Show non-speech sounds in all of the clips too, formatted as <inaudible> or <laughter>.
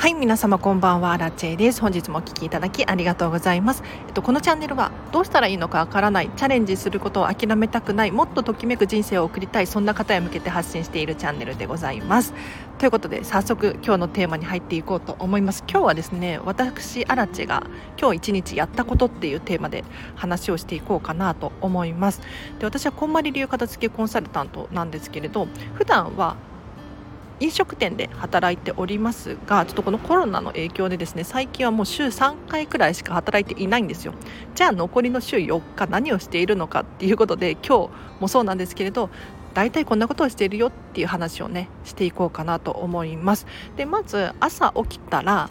はい皆様こんばんは。ラチェです。本日もお聞きいただきありがとうございます、えっと、このチャンネルはどうしたらいいのかわからないチャレンジすることを諦めたくないもっとときめく人生を送りたいそんな方へ向けて発信しているチャンネルでございます。ということで早速今日のテーマに入っていこうと思います。今日はですね私アラチェが今日一日やったことっていうテーマで話をしていこうかなと思います。で私はこんまり流片付けコンサルタントなんですけれど普段は飲食店で働いておりますがちょっとこのコロナの影響でですね最近はもう週3回くらいしか働いていないんですよ。じゃあ残りの週4日何をしているのかっていうことで今日もそうなんですけれど大体こんなことをしているよっていう話をねしていこうかなと思います。でまず朝起きたら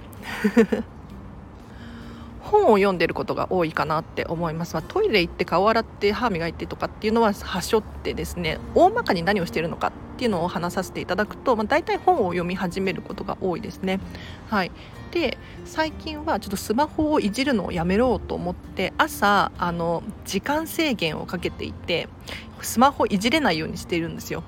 本を読んでることが多いかなって思います、まあ、トイレ行って顔洗って歯磨いてとかっていうのははしょってですね大まかに何をしてるのかっていうのを話させていただくと、まあ、大体本を読み始めることが多いですね。はい、で最近はちょっとスマホをいじるのをやめろうと思って朝あの時間制限をかけていてスマホいじれないようにしているんですよ。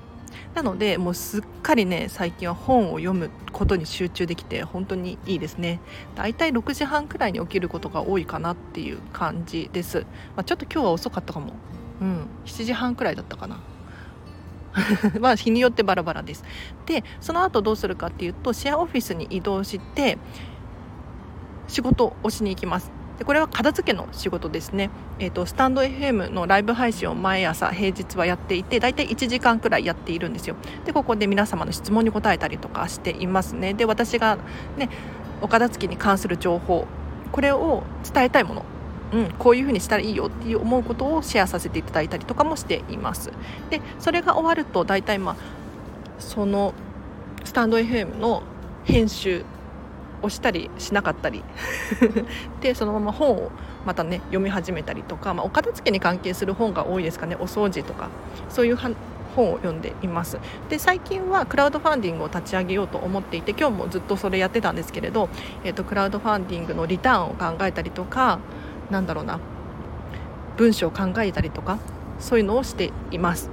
なのでもうすっかりね最近は本を読むことに集中できて本当にいいですね。だいたい6時半くらいに起きることが多いかなっていう感じです、まあ、ちょっと今日は遅かったかも。うん。7時半くらいだったかな。<laughs> まあ日によってバラバラです。でその後どうするかっていうとシェアオフィスに移動して仕事をしに行きます。でこれは片付けの仕事ですね、えーと、スタンド FM のライブ配信を毎朝平日はやっていて大体1時間くらいやっているんですよ。でここで皆様の質問に答えたりとかしていますね。で私がねお片付けに関する情報これを伝えたいもの。うん、こういうふうにしたらいいよっていう思うことをシェアさせていただいたりとかもしています。でそれが終わると大体まあそのスタンド FM の編集押したりしなかったり。<laughs> でそのまま本をまたね読み始めたりとか、まあ、お片付けに関係する本が多いですかね。お掃除とかそういう本を読んでいます。で最近はクラウドファンディングを立ち上げようと思っていて今日もずっとそれやってたんですけれど、えーと、クラウドファンディングのリターンを考えたりとかなんだろうな文章を考えたりとかそういうのをしています。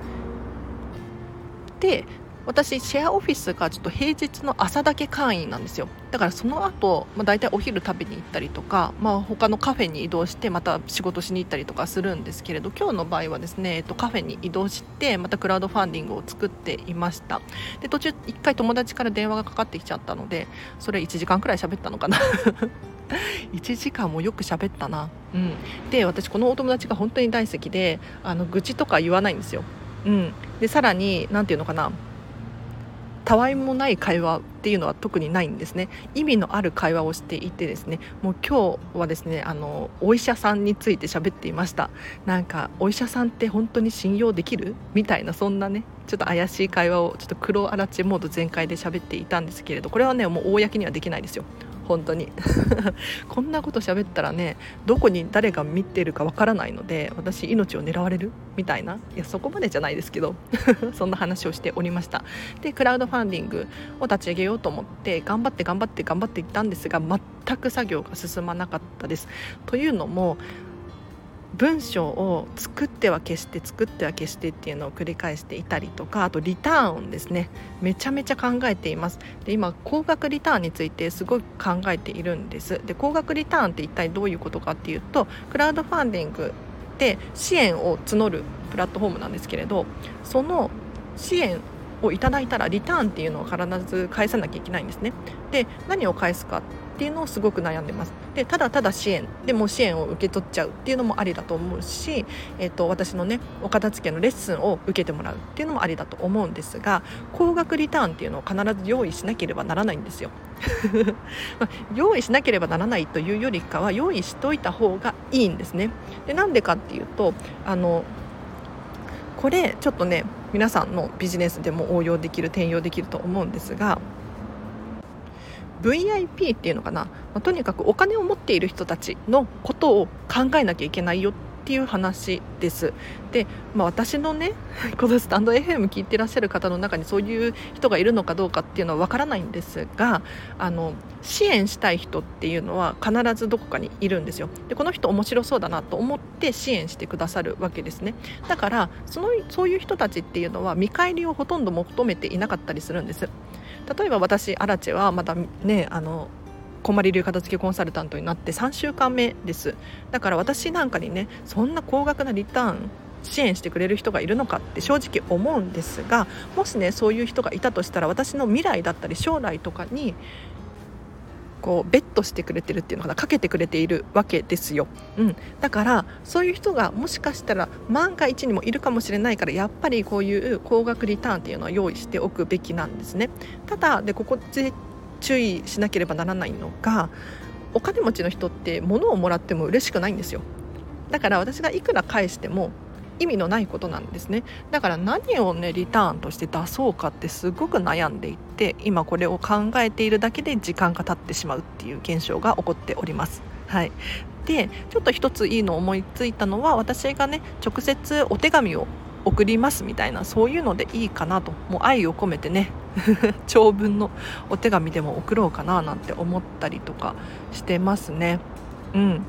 で私シェアオフィスがちょっと平日の朝だけ会員なんですよ。だからその後、まあ、大体お昼食べに行ったりとか、まあ、他のカフェに移動してまた仕事しに行ったりとかするんですけれど今日の場合はですね、えっと、カフェに移動してまたクラウドファンディングを作っていました。で途中1回友達から電話がかかってきちゃったのでそれ1時間くらい喋ったのかな。<laughs> 1時間もよく喋ったな、うん、で私このお友達が本当に大好きであの愚痴とか言わないんですよ、うん、でさらに何て言うのかな。たわいもない会話っていうのは特にないんですね。意味のある会話をしていてですねもう今日はですねあのお医者さんについて喋っていました。なんかお医者さんって本当に信用できるみたいなそんなねちょっと怪しい会話をちょっと黒あらちモード全開で喋っていたんですけれどこれはねもう公にはできないですよ。本当に。<laughs> こんなこと喋ったらねどこに誰が見てるかわからないので私命を狙われる？みたいな？いやそこまでじゃないですけど <laughs> そんな話をしておりました。でクラウドファンディングを立ち上げようと思って頑張って頑張って頑張っていったんですが全く作業が進まなかったです。というのも文章を作っては消して作っては消してっていうのを繰り返していたりとかあとリターンですねめちゃめちゃ考えています。で今高額リターンについてすごい考えているんです。で高額リターンって一体どういうことかっていうとクラウドファンディングで支援を募るプラットフォームなんですけれどその支援をいただいたらリターンっていうのを必ず返さなきゃいけないんですね。で何を返すかっっていうのをすごく悩んでます。でただただ支援でも支援を受け取っちゃうっていうのもありだと思うし、えーと、私のねお片付けのレッスンを受けてもらうっていうのもありだと思うんですが高額リターンっていうのを必ず用意しなければならないんですよ。<laughs> 用意しなければならないというよりかは用意しといた方がいいんですね。でなんでかっていうとあのこれちょっとね皆さんのビジネスでも応用できる転用できると思うんですが VIP っていうのかな、まあ、とにかくお金を持っている人たちのことを考えなきゃいけないよっていう話です。で、まあ、私のね <laughs> このスタンド FM 聞いてらっしゃる方の中にそういう人がいるのかどうかっていうのはわからないんですがあの支援したい人っていうのは必ずどこかにいるんですよ。でこの人面白そうだなと思って支援してくださるわけですね。だからそのそういう人たちっていうのは見返りをほとんど求めていなかったりするんです。例えば私アラチェはまだねあのこまり流片付けコンサルタントになって3週間目です。だから私なんかにねそんな高額なリターン支援してくれる人がいるのかって正直思うんですがもしねそういう人がいたとしたら私の未来だったり将来とかにこうベットしてくれてるっていうのかなかけてくれているわけですよ、うん、だからそういう人がもしかしたら万が一にもいるかもしれないからやっぱりこういう高額リターンっていうのは用意しておくべきなんですね。ただでここ注意しなければならないのがお金持ちの人って物をもらっても嬉しくないんですよ。だから私がいくら返しても意味のないことなんですね。だから何をねリターンとして出そうかってすごく悩んでいて今これを考えているだけで時間が経ってしまうっていう現象が起こっております。はい。でちょっと一ついいの思いついたのは私がね直接お手紙を送りますみたいなそういうのでいいかなと。もう愛を込めてね。<laughs> 長文のお手紙でも送ろうかななんて思ったりとかしてますね。うん、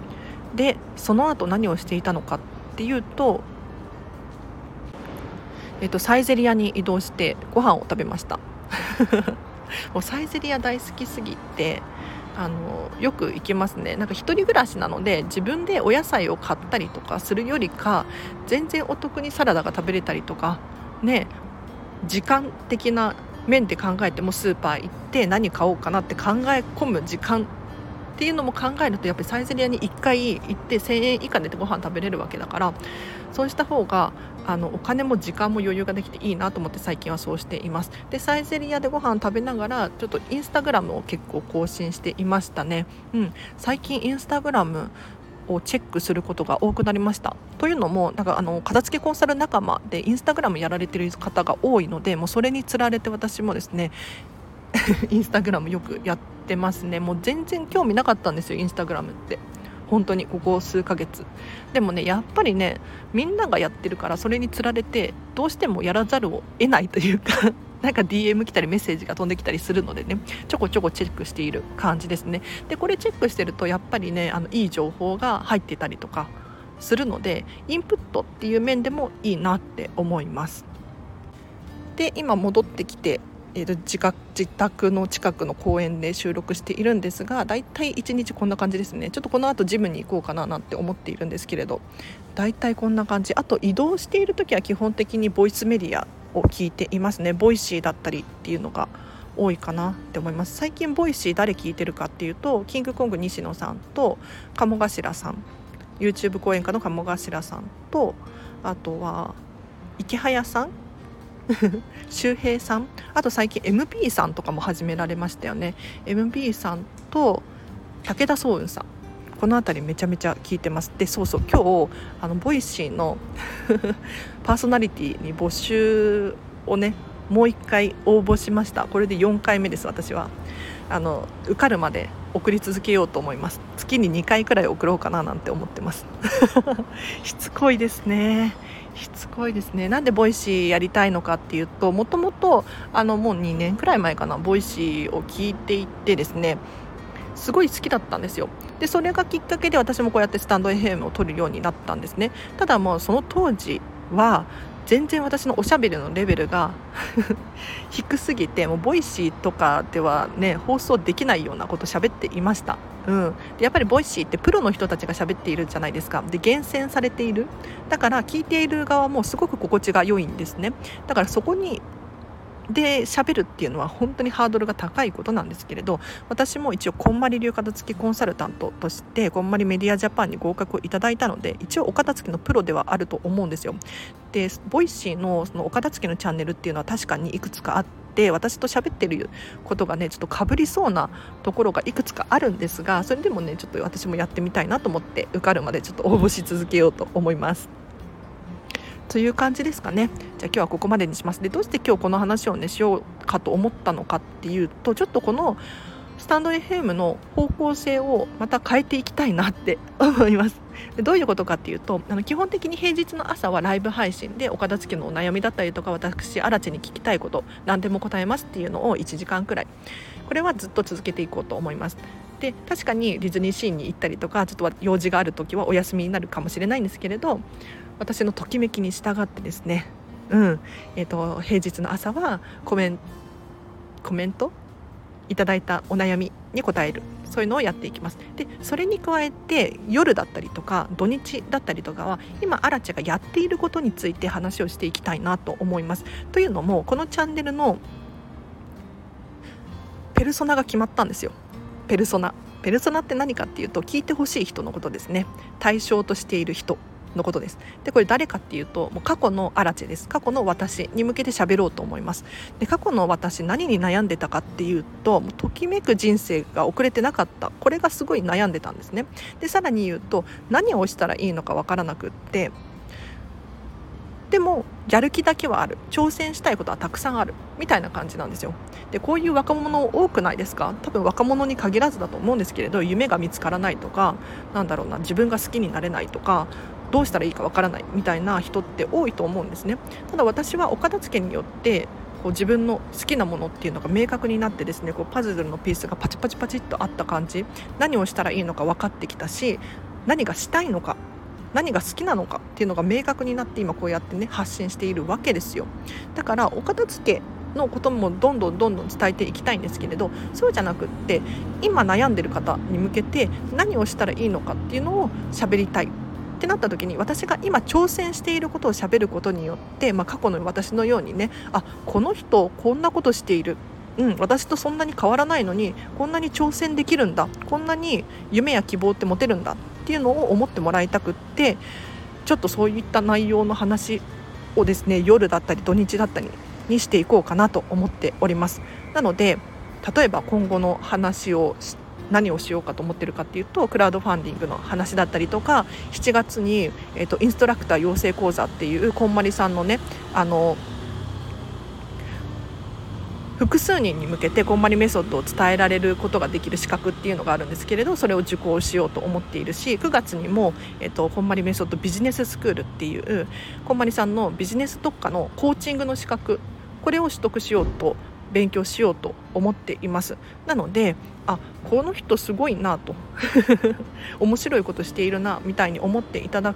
でその後何をしていたのかっていうとえっと、サイゼリアに移動してご飯を食べました。<laughs> もうサイゼリア大好きすぎてあのよく行きますね。なんか一人暮らしなので自分でお野菜を買ったりとかするよりか全然お得にサラダが食べれたりとかね時間的な面で考えてもスーパー行って何買おうかなって考え込む時間っていうのも考えるとやっぱりサイゼリアに1回行って1000円以下でご飯食べれるわけだからそうした方があのお金も時間も余裕ができていいなと思って最近はそうしています。でサイゼリアでご飯食べながらちょっとインスタグラムを結構更新していましたね。うん。最近インスタグラムをチェックすることが多くなりました。というのもなんかあの片付けコンサル仲間でインスタグラムやられてる方が多いのでもうそれにつられて私もですね <laughs> インスタグラムよくやってますね。もう全然興味なかったんですよインスタグラムって。本当にここ数ヶ月。でもねやっぱりねみんながやってるからそれにつられてどうしてもやらざるを得ないというか <laughs> なんか DM 来たりメッセージが飛んできたりするのでねちょこちょこチェックしている感じですね。でこれチェックしてるとやっぱりねあのいい情報が入ってたりとかするのでインプットっていう面でもいいなって思います。で今戻ってきてえー、と自自宅の近くの公園で収録しているんですがだいたい1日こんな感じですね。ちょっとこの後ジムに行こうかななんて思っているんですけれど。だいたいこんな感じ。あと移動している時は基本的にボイスメディアを聞いていますね。 Voicy だったりっていうのが多いかなって思います。最近 Voicy 誰聞いてるかっていうとキングコング西野さんと鴨頭さん。YouTube 講演家の鴨頭さんとあとはイケハヤさん <laughs> 周平さん。あと最近 MP さんとかも始められましたよね。MP さんと武田双雲さん。この辺りめちゃめちゃ聞いてます。でそうそう今日あの Voicy の <laughs> パーソナリティに募集をねもう1回応募しました。これで4回目です私は。あの受かるまで送り続けようと思います。月に2回くらい送ろうかななんて思ってます。<laughs> しつこいですね。しつこいですね。なんで Voicy やりたいのかっていうともともともう2年くらい前かな Voicy を聞いていてですねすごい好きだったんですよ。でそれがきっかけで私もこうやってスタンド FM を撮るようになったんですね。ただもうその当時は全然私のおしゃべりのレベルが <laughs> 低すぎてもう Voicy とかではね放送できないようなこと喋っていました。うん、でやっぱり Voicy ってプロの人たちが喋っているじゃないですか。で厳選されている。だから聞いている側もすごく心地が良いんですね。だからそこにで喋るっていうのは本当にハードルが高いことなんですけれど私も一応こんまり流片付けコンサルタントとしてこんまりメディアジャパンに合格をいただいたので一応お片付けのプロではあると思うんですよ。で Voicy のそのお片付けのチャンネルっていうのは確かにいくつかあって私と喋ってることがねちょっとかぶりそうなところがいくつかあるんですがそれでもねちょっと私もやってみたいなと思って受かるまでちょっと応募し続けようと思います。という感じですかね。じゃあ今日はここまでにします。でどうして今日この話をねしようかと思ったのかっていうとちょっとこのスタンド FM の方向性をまた変えていきたいなって思います。でどういうことかっていうとあの基本的に平日の朝はライブ配信でお片付けのお悩みだったりとか私荒地に聞きたいこと何でも答えますっていうのを1時間くらい。これはずっと続けていこうと思います。で確かにディズニーシーに行ったりとかちょっと用事がある時はお休みになるかもしれないんですけれど私のときめきに従ってですね、うん。えーと、平日の朝はコメンコメント？いただいたお悩みに答える。そういうのをやっていきます。でそれに加えて夜だったりとか土日だったりとかは今アラチェがやっていることについて話をしていきたいなと思います。というのもこのチャンネルのペルソナが決まったんですよ。ペルソナ。ペルソナって何かっていうと聞いてほしい人のことですね。対象としている人。のことです。でこれ誰かっていうともう過去のアラチェです。過去の私に向けて喋ろうと思います。で過去の私何に悩んでたかっていうともうときめく人生が遅れてなかった。これがすごい悩んでたんですね。でさらに言うと何をしたらいいのかわからなくってでもやる気だけはある。挑戦したいことはたくさんある。みたいな感じなんですよ。でこういう若者多くないですか？多分若者に限らずだと思うんですけれど夢が見つからないとかなんだろうな自分が好きになれないとかどうしたらいいかわからないみたいな人って多いと思うんですね。ただ私はお片付けによってこう自分の好きなものっていうのが明確になってですねこうパズルのピースがパチパチパチっとあった感じ何をしたらいいのか分かってきたし何がしたいのか何が好きなのかっていうのが明確になって今こうやってね発信しているわけですよ。だからお片付けのこともどんどんどんどん伝えていきたいんですけれどそうじゃなくって今悩んでる方に向けて何をしたらいいのかっていうのを喋りたい。ってなった時に私が今挑戦していることをしゃべることによって、まあ、過去の私のようにねあこの人こんなことしている。うん、私とそんなに変わらないのにこんなに挑戦できるんだ。こんなに夢や希望って持てるんだ。っていうのを思ってもらいたくってちょっとそういった内容の話をですね夜だったり土日だったりにしていこうかなと思っております。なので例えば今後の話を何をしようかと思ってるかっていうとクラウドファンディングの話だったりとか7月に、えーと、インストラクター養成講座っていうこんまりさんのねあの複数人に向けてこんまりメソッドを伝えられることができる資格っていうのがあるんですけれどそれを受講しようと思っているし9月にも、えっと、こんまりメソッドビジネススクールっていうこんまりさんのビジネス特化のコーチングの資格これを取得しようと勉強しようと思っています。なのであこの人すごいなと。<laughs> 面白いことしているなみたいに思っていただ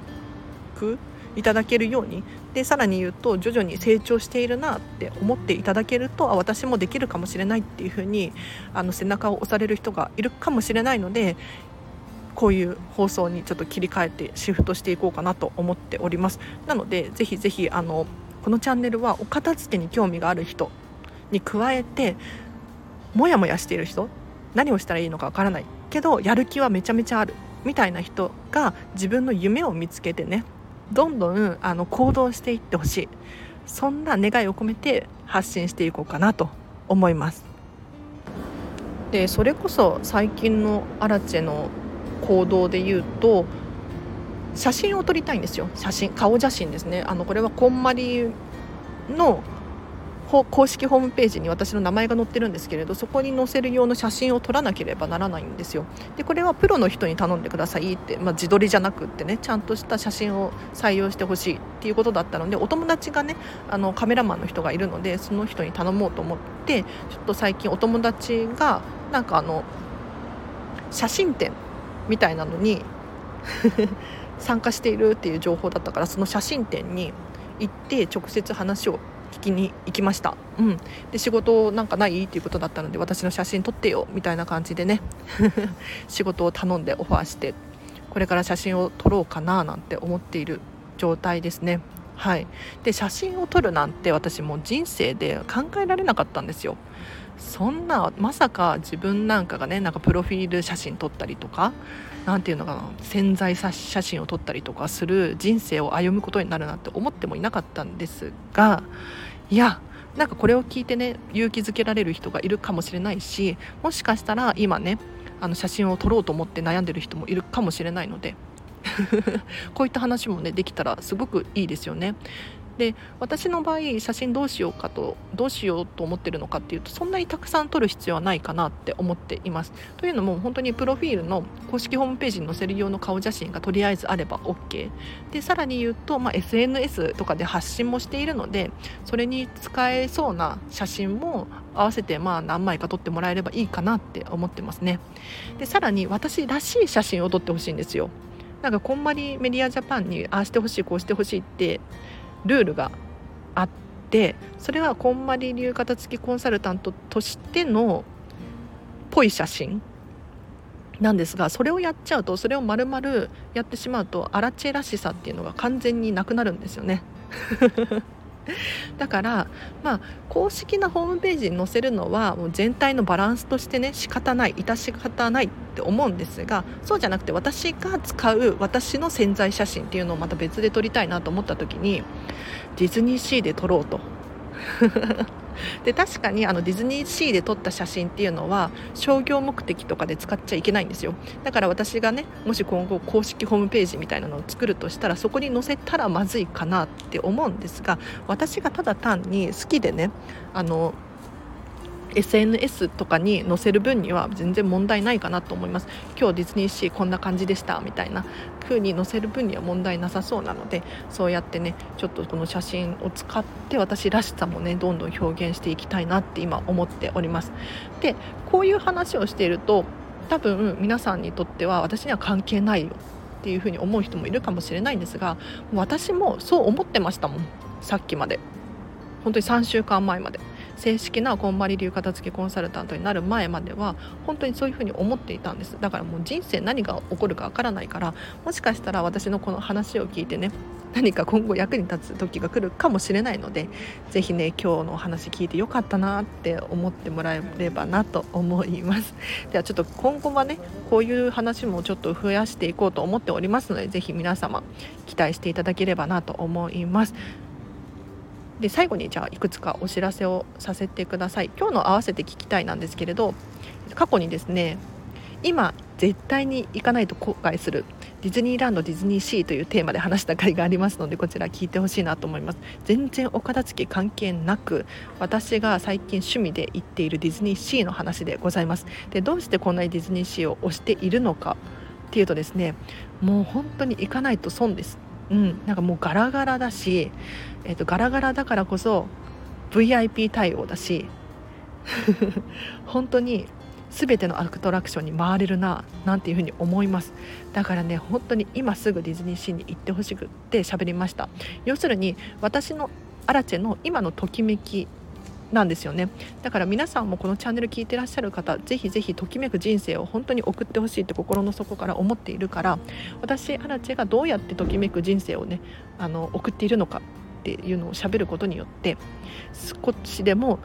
くいただけるように。でさらに言うと徐々に成長しているなって思っていただけるとあ私もできるかもしれないっていうふうにあの背中を押される人がいるかもしれないのでこういう放送にちょっと切り替えてシフトしていこうかなと思っております。なのでぜひぜひあのこのチャンネルはお片付けに興味がある人に加えてモヤモヤしている人何をしたらいいのかわからない。けどやる気はめちゃめちゃある。みたいな人が自分の夢を見つけてねどんどんあの行動していってほしい。そんな願いを込めて発信していこうかなと思います。でそれこそ最近のアラチェの行動で言うと写真を撮りたいんですよ。写真顔写真ですね。あのこれはこんまりの公式ホームページに私の名前が載ってるんですけれどそこに載せる用の写真を撮らなければならないんですよ。でこれはプロの人に頼んでくださいって、まあ、自撮りじゃなくってねちゃんとした写真を採用してほしいっていうことだったのでお友達がねあのカメラマンの人がいるのでその人に頼もうと思ってちょっと最近お友達がなんかあの写真展みたいなのに <laughs> 参加しているっていう情報だったからその写真展に行って直接話を聞きに行きました、うん、で仕事なんかないっていうことだったので私の写真撮ってよみたいな感じでね。<laughs> 仕事を頼んでオファーしてこれから写真を撮ろうかななんて思っている状態ですね。はい。で写真を撮るなんて私も人生で考えられなかったんですよ。そんなまさか自分なんかがねなんかプロフィール写真撮ったりとか何て言うのかな潜在写真を撮ったりとかする人生を歩むことになるなんて思ってもいなかったんですがいやなんかこれを聞いてね勇気づけられる人がいるかもしれないしもしかしたら今ねあの写真を撮ろうと思って悩んでる人もいるかもしれないので <laughs> こういった話もねできたらすごくいいですよね。で私の場合写真どうしようかとどうしようと思ってるのかっていうとそんなにたくさん撮る必要はないかなって思っています。というのも本当にプロフィールの公式ホームページに載せる用の顔写真がとりあえずあれば OK でさらに言うと、まあ、SNS とかで発信もしているのでそれに使えそうな写真も合わせてまあ何枚か撮ってもらえればいいかなって思ってますね。でさらに私らしい写真を撮ってほしいんですよ。なんかこんまりメディアジャパンにああしてほしいこうしてほしいってルールがあってそれはこんまり流型付きコンサルタントとしてのぽい写真なんですがそれをやっちゃうとそれを丸々やってしまうとアラチェらしさっていうのが完全になくなるんですよね。<laughs> だからまあ公式なホームページに載せるのはもう全体のバランスとしてね仕方ない致し方ないって思うんですがそうじゃなくて私が使う私の潜在写真っていうのをまた別で撮りたいなと思った時にディズニーシーで撮ろうと。で確かにあのディズニーシーで撮った写真っていうのは商業目的とかで使っちゃいけないんですよ。だから私がねもし今後公式ホームページみたいなのを作るとしたらそこに載せたらまずいかなって思うんですが私がただ単に好きでねあの SNS とかに載せる分には全然問題ないかなと思います。今日ディズニーシーこんな感じでしたみたいな風に載せる分には問題なさそうなのでそうやってねちょっとこの写真を使って私らしさもねどんどん表現していきたいなって今思っております。でこういう話をしていると多分皆さんにとっては私には関係ないよっていう風に思う人もいるかもしれないんですが私もそう思ってましたもんさっきまで。本当に3週間前まで。正式なこんまり流片付けコンサルタントになる前までは本当にそういうふうに思っていたんです。だからもう人生何が起こるかわからないからもしかしたら私のこの話を聞いてね何か今後役に立つ時が来るかもしれないので是非ね今日のお話聞いてよかったなって思ってもらえればなと思います。ではちょっと今後はねこういう話もちょっと増やしていこうと思っておりますので是非皆様期待していただければなと思います。で最後にじゃあいくつかお知らせをさせてください。今日の合わせて聞きたいなんですけれど過去にですね今絶対に行かないと後悔するディズニーランドディズニーシーというテーマで話した回がありますのでこちら聞いてほしいなと思います。全然お片付け関係なく私が最近趣味で行っているディズニーシーの話でございます。でどうしてこんなにディズニーシーを推しているのかっていうとですねもう本当に行かないと損です。うん、なんかもうガラガラだし、えー、とガラガラだからこそ VIP 対応だし <laughs> 本当に全てのアトラクションに回れるななんていうふうに思います。だからね本当に今すぐディズニーシーに行ってほしくって喋りました。要するに私のアラチェの今のときめきなんですよね。だから皆さんもこのチャンネル聞いてらっしゃる方ぜひぜひときめく人生を本当に送ってほしいって心の底から思っているから私アラチェがどうやってときめく人生をねあの送っているのかっていうのをしゃべることによって少しでも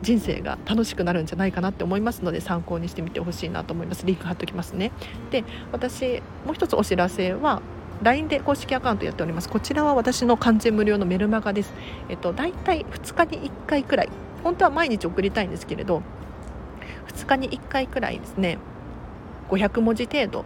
人生が楽しくなるんじゃないかなって思いますので参考にしてみてほしいなと思います。リンク貼っておきますね。で私もう一つお知らせは LINE で公式アカウントやっております。こちらは私の完全無料のメルマガです、えっと、大体2日に1回くらい。本当は毎日送りたいんですけれど2日に1回くらいですね。500文字程度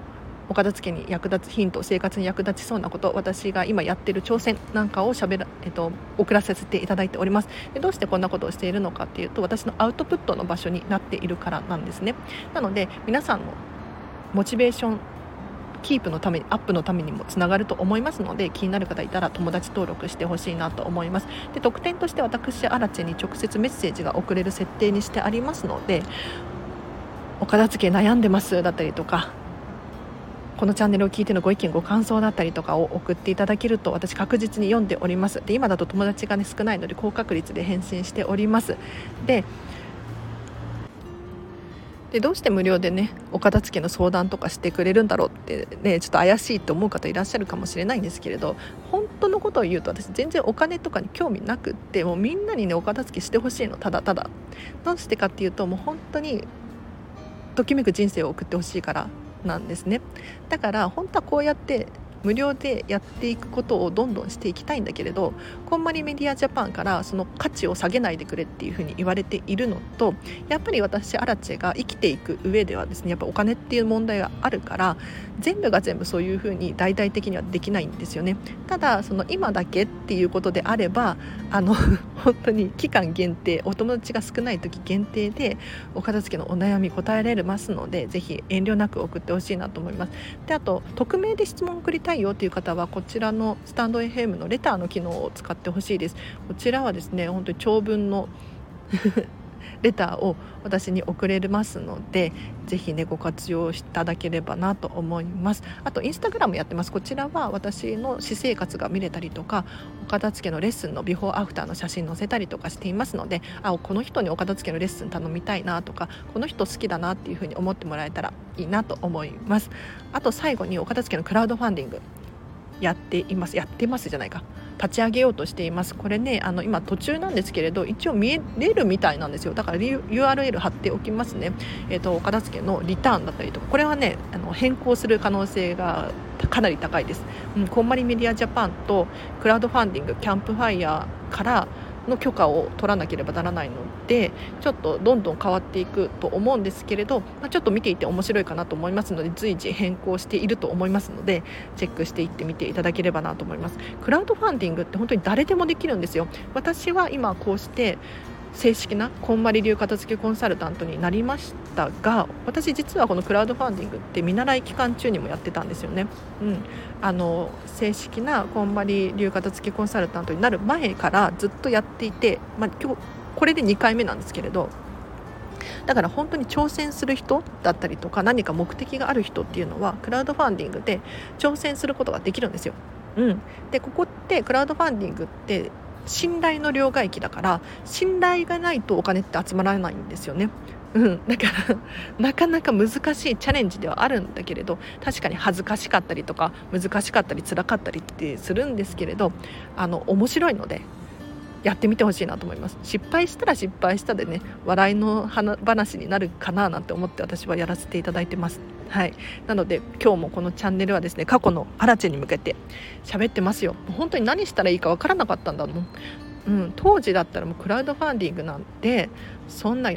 お片付けに役立つヒント生活に役立ちそうなこと私が今やってる挑戦なんかをしゃべら、えっと、送らせていただいております。でどうしてこんなことをしているのかっていうと私のアウトプットの場所になっているからなんですね。なので皆さんのモチベーションキープのためにアップのためにもつながると思いますので気になる方いたら友達登録してほしいなと思います。で特典として私アラチェに直接メッセージが送れる設定にしてありますのでお片付け悩んでますだったりとかこのチャンネルを聞いてのご意見ご感想だったりとかを送っていただけると私確実に読んでおります。で今だと友達がね少ないので高確率で返信しております。ででどうして無料でねお片付けの相談とかしてくれるんだろうってねちょっと怪しいと思う方いらっしゃるかもしれないんですけれど本当のことを言うと私全然お金とかに興味なくってもうみんなにねお片付けしてほしいの。ただただ。どうしてかっていうともう本当にときめく人生を送ってほしいから。なんですね。だから本当はこうやって無料でやっていくことをどんどんしていきたいんだけれどこんまりメディアジャパンからその価値を下げないでくれっていうふうに言われているのとやっぱり私アラチェが生きていく上ではですねやっぱお金っていう問題があるから全部が全部そういうふうに大々的にはできないんですよね。ただその今だけっていうことであればあの <laughs> 本当に期間限定お友達が少ない時限定でお片付けのお悩み答えられますのでぜひ遠慮なく送ってほしいなと思います。であと匿名で質問を送りたいいよという方はこちらのスタンド FM のレターの機能を使ってほしいです。こちらはですね本当に長文のレターを私に送れますのでぜひねご活用いただければなと思います。あとインスタグラムやってます。こちらは私の私生活が見れたりとかお片付けのレッスンのビフォーアフターの写真載せたりとかしていますのであこの人にお片付けのレッスン頼みたいなとかこの人好きだなっていうふうに思ってもらえたらいいなと思います。あと最後にお片付けのクラウドファンディングやっています。やってますじゃないか。立ち上げようとしています。これねあの今途中なんですけれど一応見れるみたいなんですよ。だから URL 貼っておきますね。えっ、ー、と岡田助のリターンだったりとか。これはねあの変更する可能性がかなり高いです、うん、こんまりメディアジャパンとクラウドファンディングキャンプファイヤーからの許可を取らなければならないのでちょっとどんどん変わっていくと思うんですけれど、まあ、ちょっと見ていて面白いかなと思いますので随時変更していると思いますのでチェックしていってみていただければなと思います。クラウドファンディングって本当に誰でもできるんですよ。私は今こうして正式なこんまり流片付けコンサルタントになりましたが私実はこのクラウドファンディングって見習い期間中にもやってたんですよね、うん、あの正式なこんまり流片付けコンサルタントになる前からずっとやっていて、まあ、今日これで2回目なんですけれどだから本当に挑戦する人だったりとか何か目的がある人っていうのはクラウドファンディングで挑戦することができるんですよ。うん、でここってクラウドファンディングって信頼の両替機だから信頼がないとお金って集まらないんですよね。うん、だから <laughs> なかなか難しいチャレンジではあるんだけれど確かに恥ずかしかったりとか難しかったり辛かったりってするんですけれどあの面白いのでやってみてほしいなと思います。失敗したら失敗したでね笑いの話になるかななんて思って私はやらせていただいてます。はい。なので今日もこのチャンネルはですね過去のアラチェに向けて喋ってますよ。本当に何したらいいかわからなかったんだもん、うん、当時だったらもうクラウドファンディングなんてそんな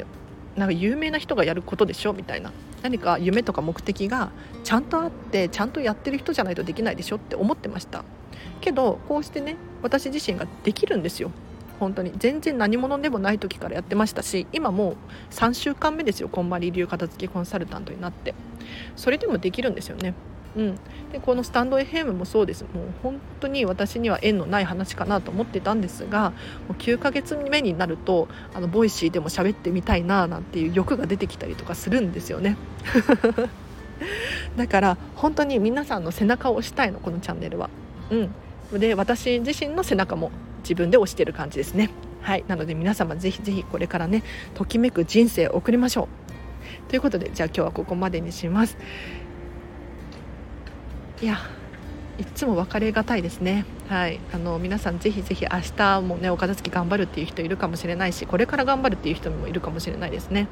なんか有名な人がやることでしょ？みたいな。何か夢とか目的がちゃんとあってちゃんとやってる人じゃないとできないでしょ？って思ってました。けどこうしてね私自身ができるんですよ。本当に。全然何者でもない時からやってましたし今もう3週間目ですよこんまり流片付けコンサルタントになって。それでもできるんですよね。うん、でこのスタンド FM もそうです。もう本当に私には縁のない話かなと思ってたんですがもう9ヶ月目になるとあの Voicy でも喋ってみたいななんていう欲が出てきたりとかするんですよね。<laughs> だから本当に皆さんの背中を押したいのこのチャンネルは。うん、で私自身の背中も自分で押してる感じですね。はい。なので皆様ぜひぜひこれからねときめく人生を送りましょう。ということでじゃあ今日はここまでにします。いやいつも別れがたいですね。はい。あの皆さんぜひぜひ明日もねお片付け頑張るっていう人いるかもしれないしこれから頑張るっていう人もいるかもしれないですね。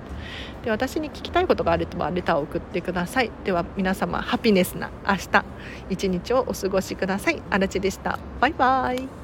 で私に聞きたいことがあればレターを送ってください。では皆様ハピネスな明日一日をお過ごしください。あらちでした。バイバイ。